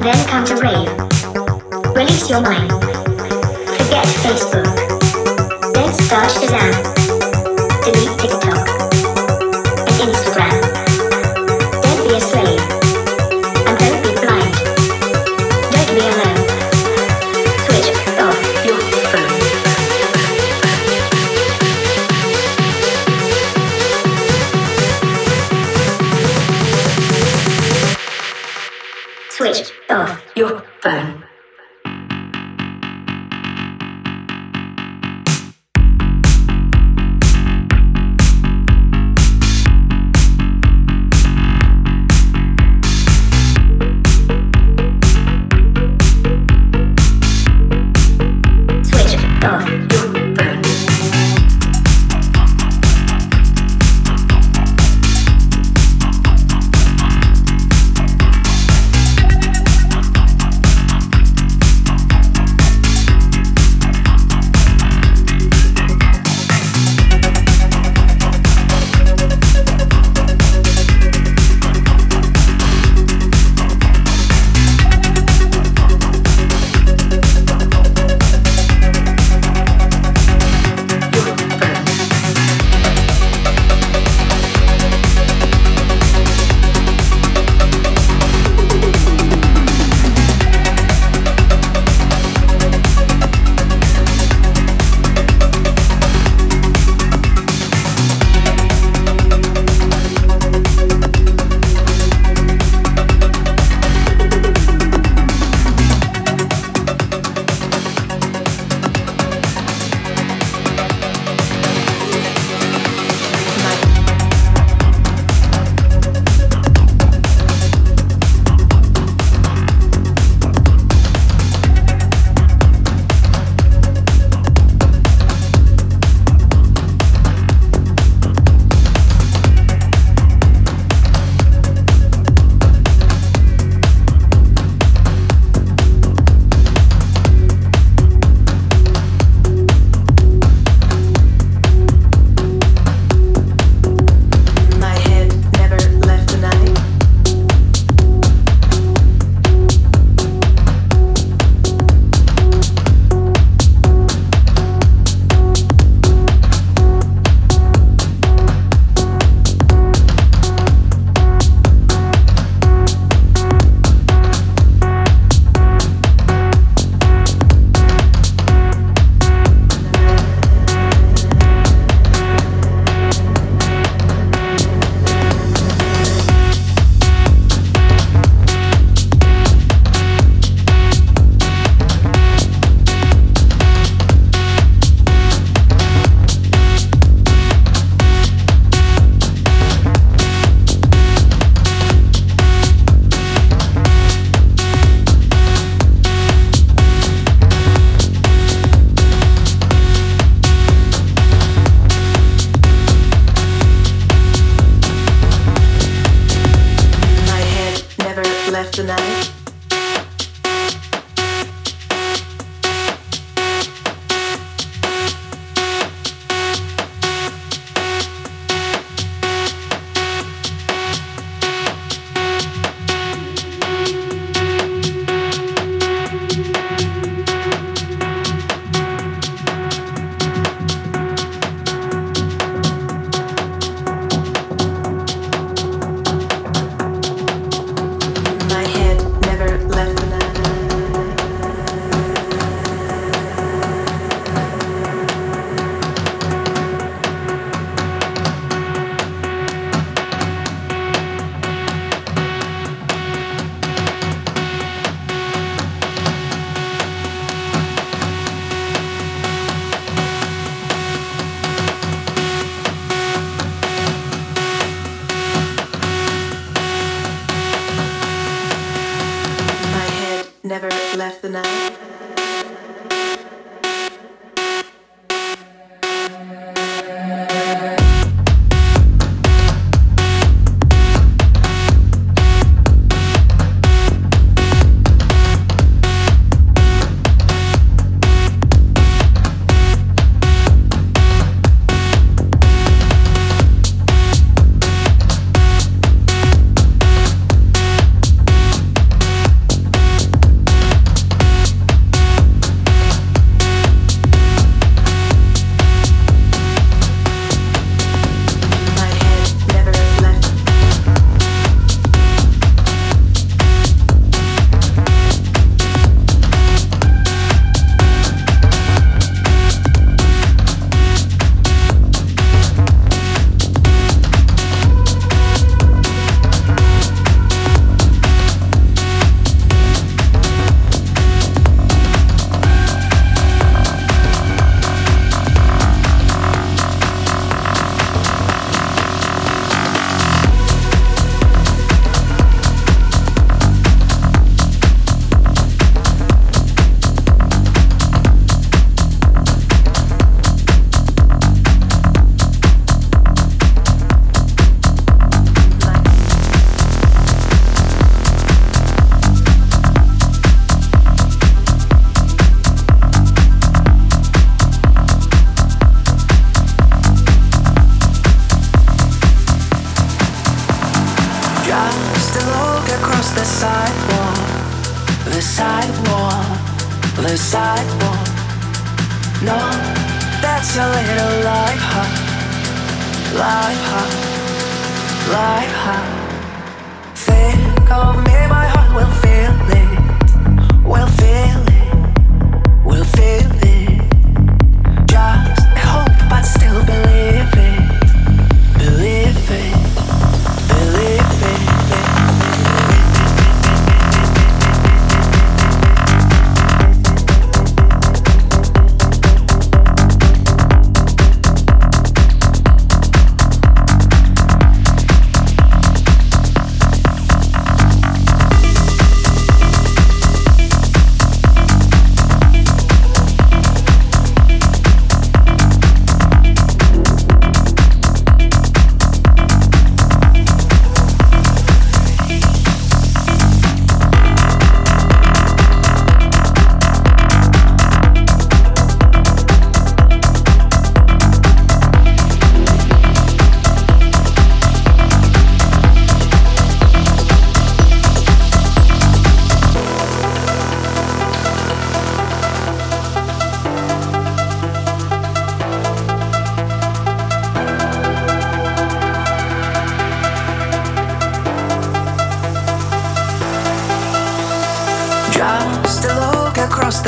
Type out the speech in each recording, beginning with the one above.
Then comes a rave. Release your mind. Forget Facebook. Then start Shazam. Delete TikTok.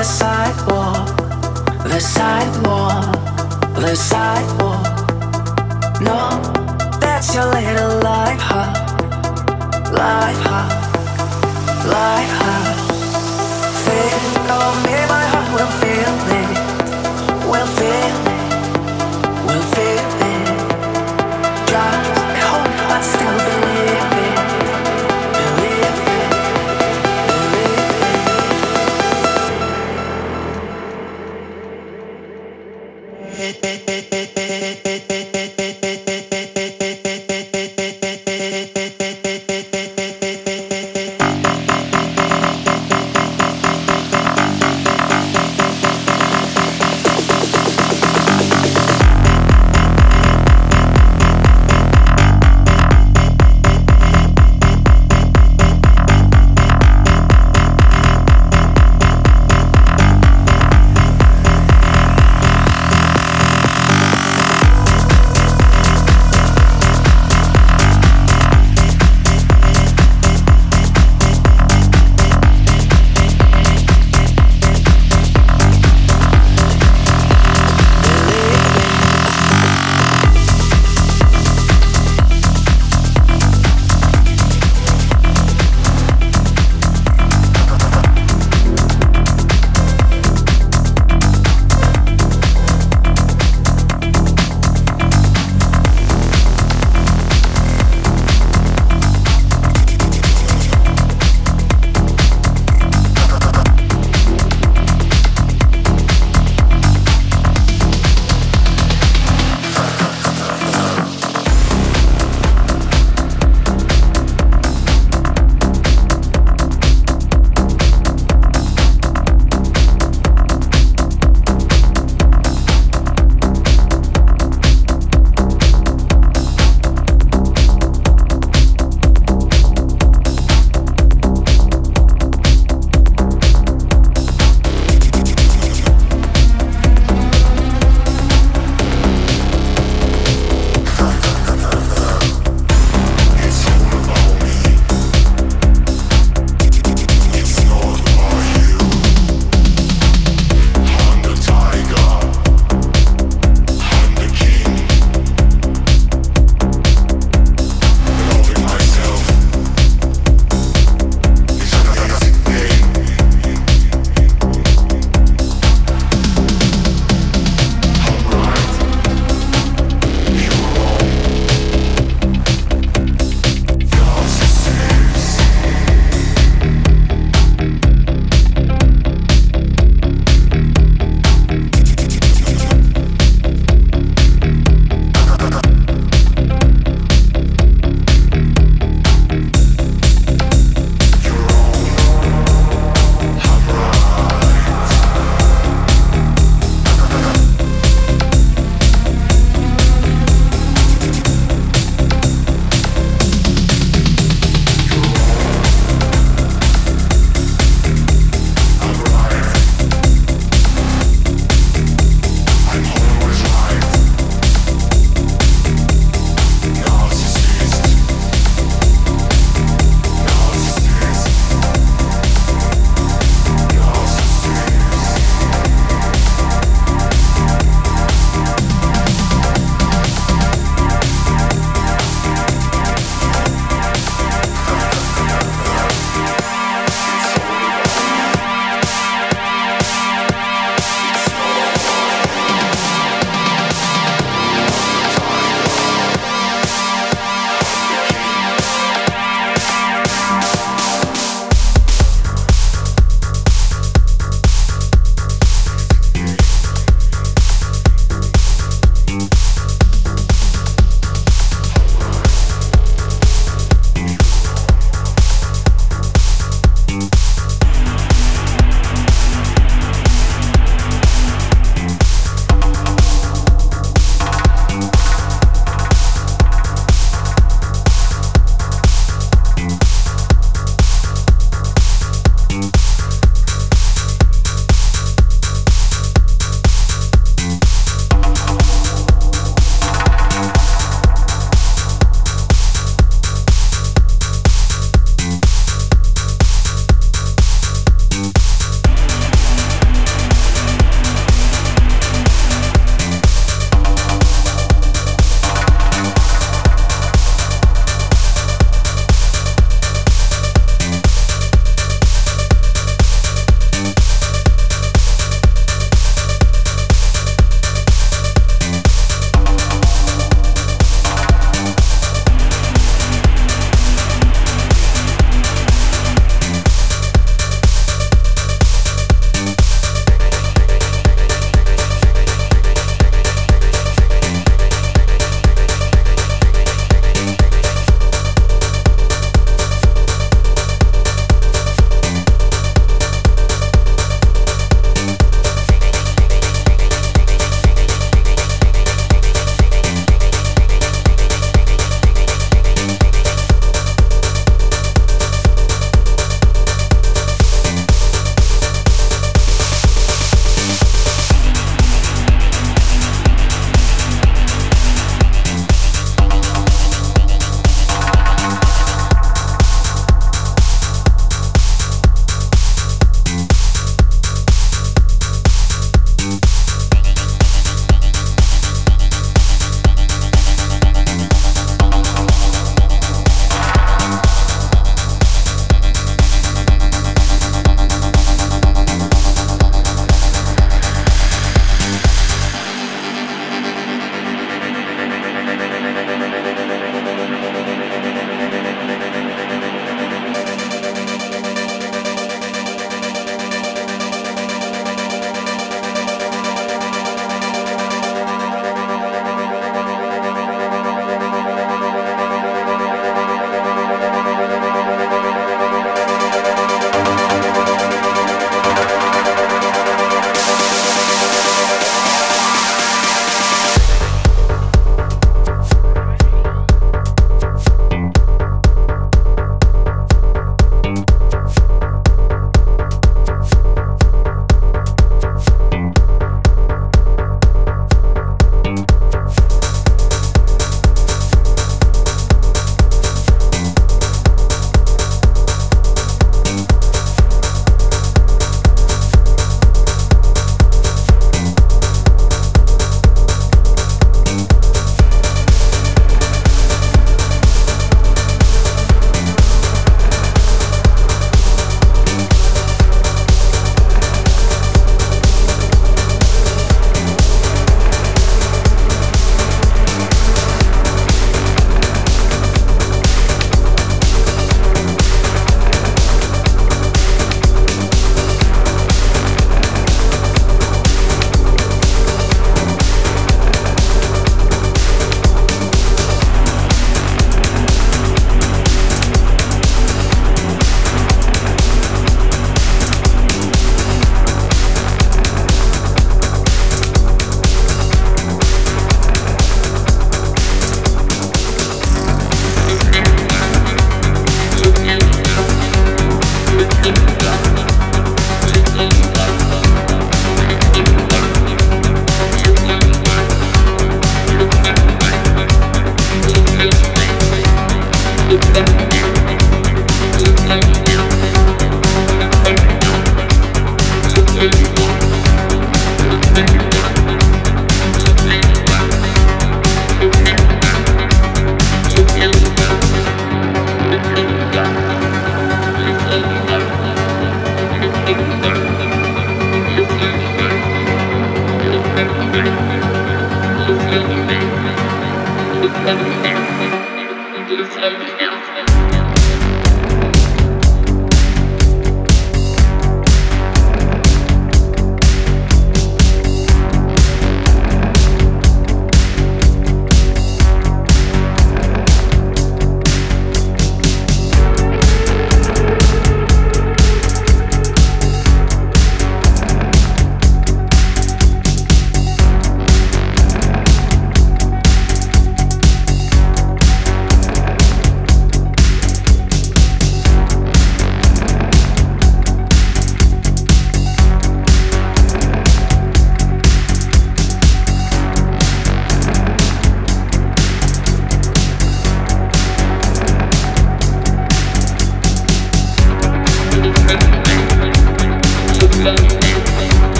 the sidewalk, the sidewalk, the sidewalk. No, that's your little life hack, life hack, life. Think of me.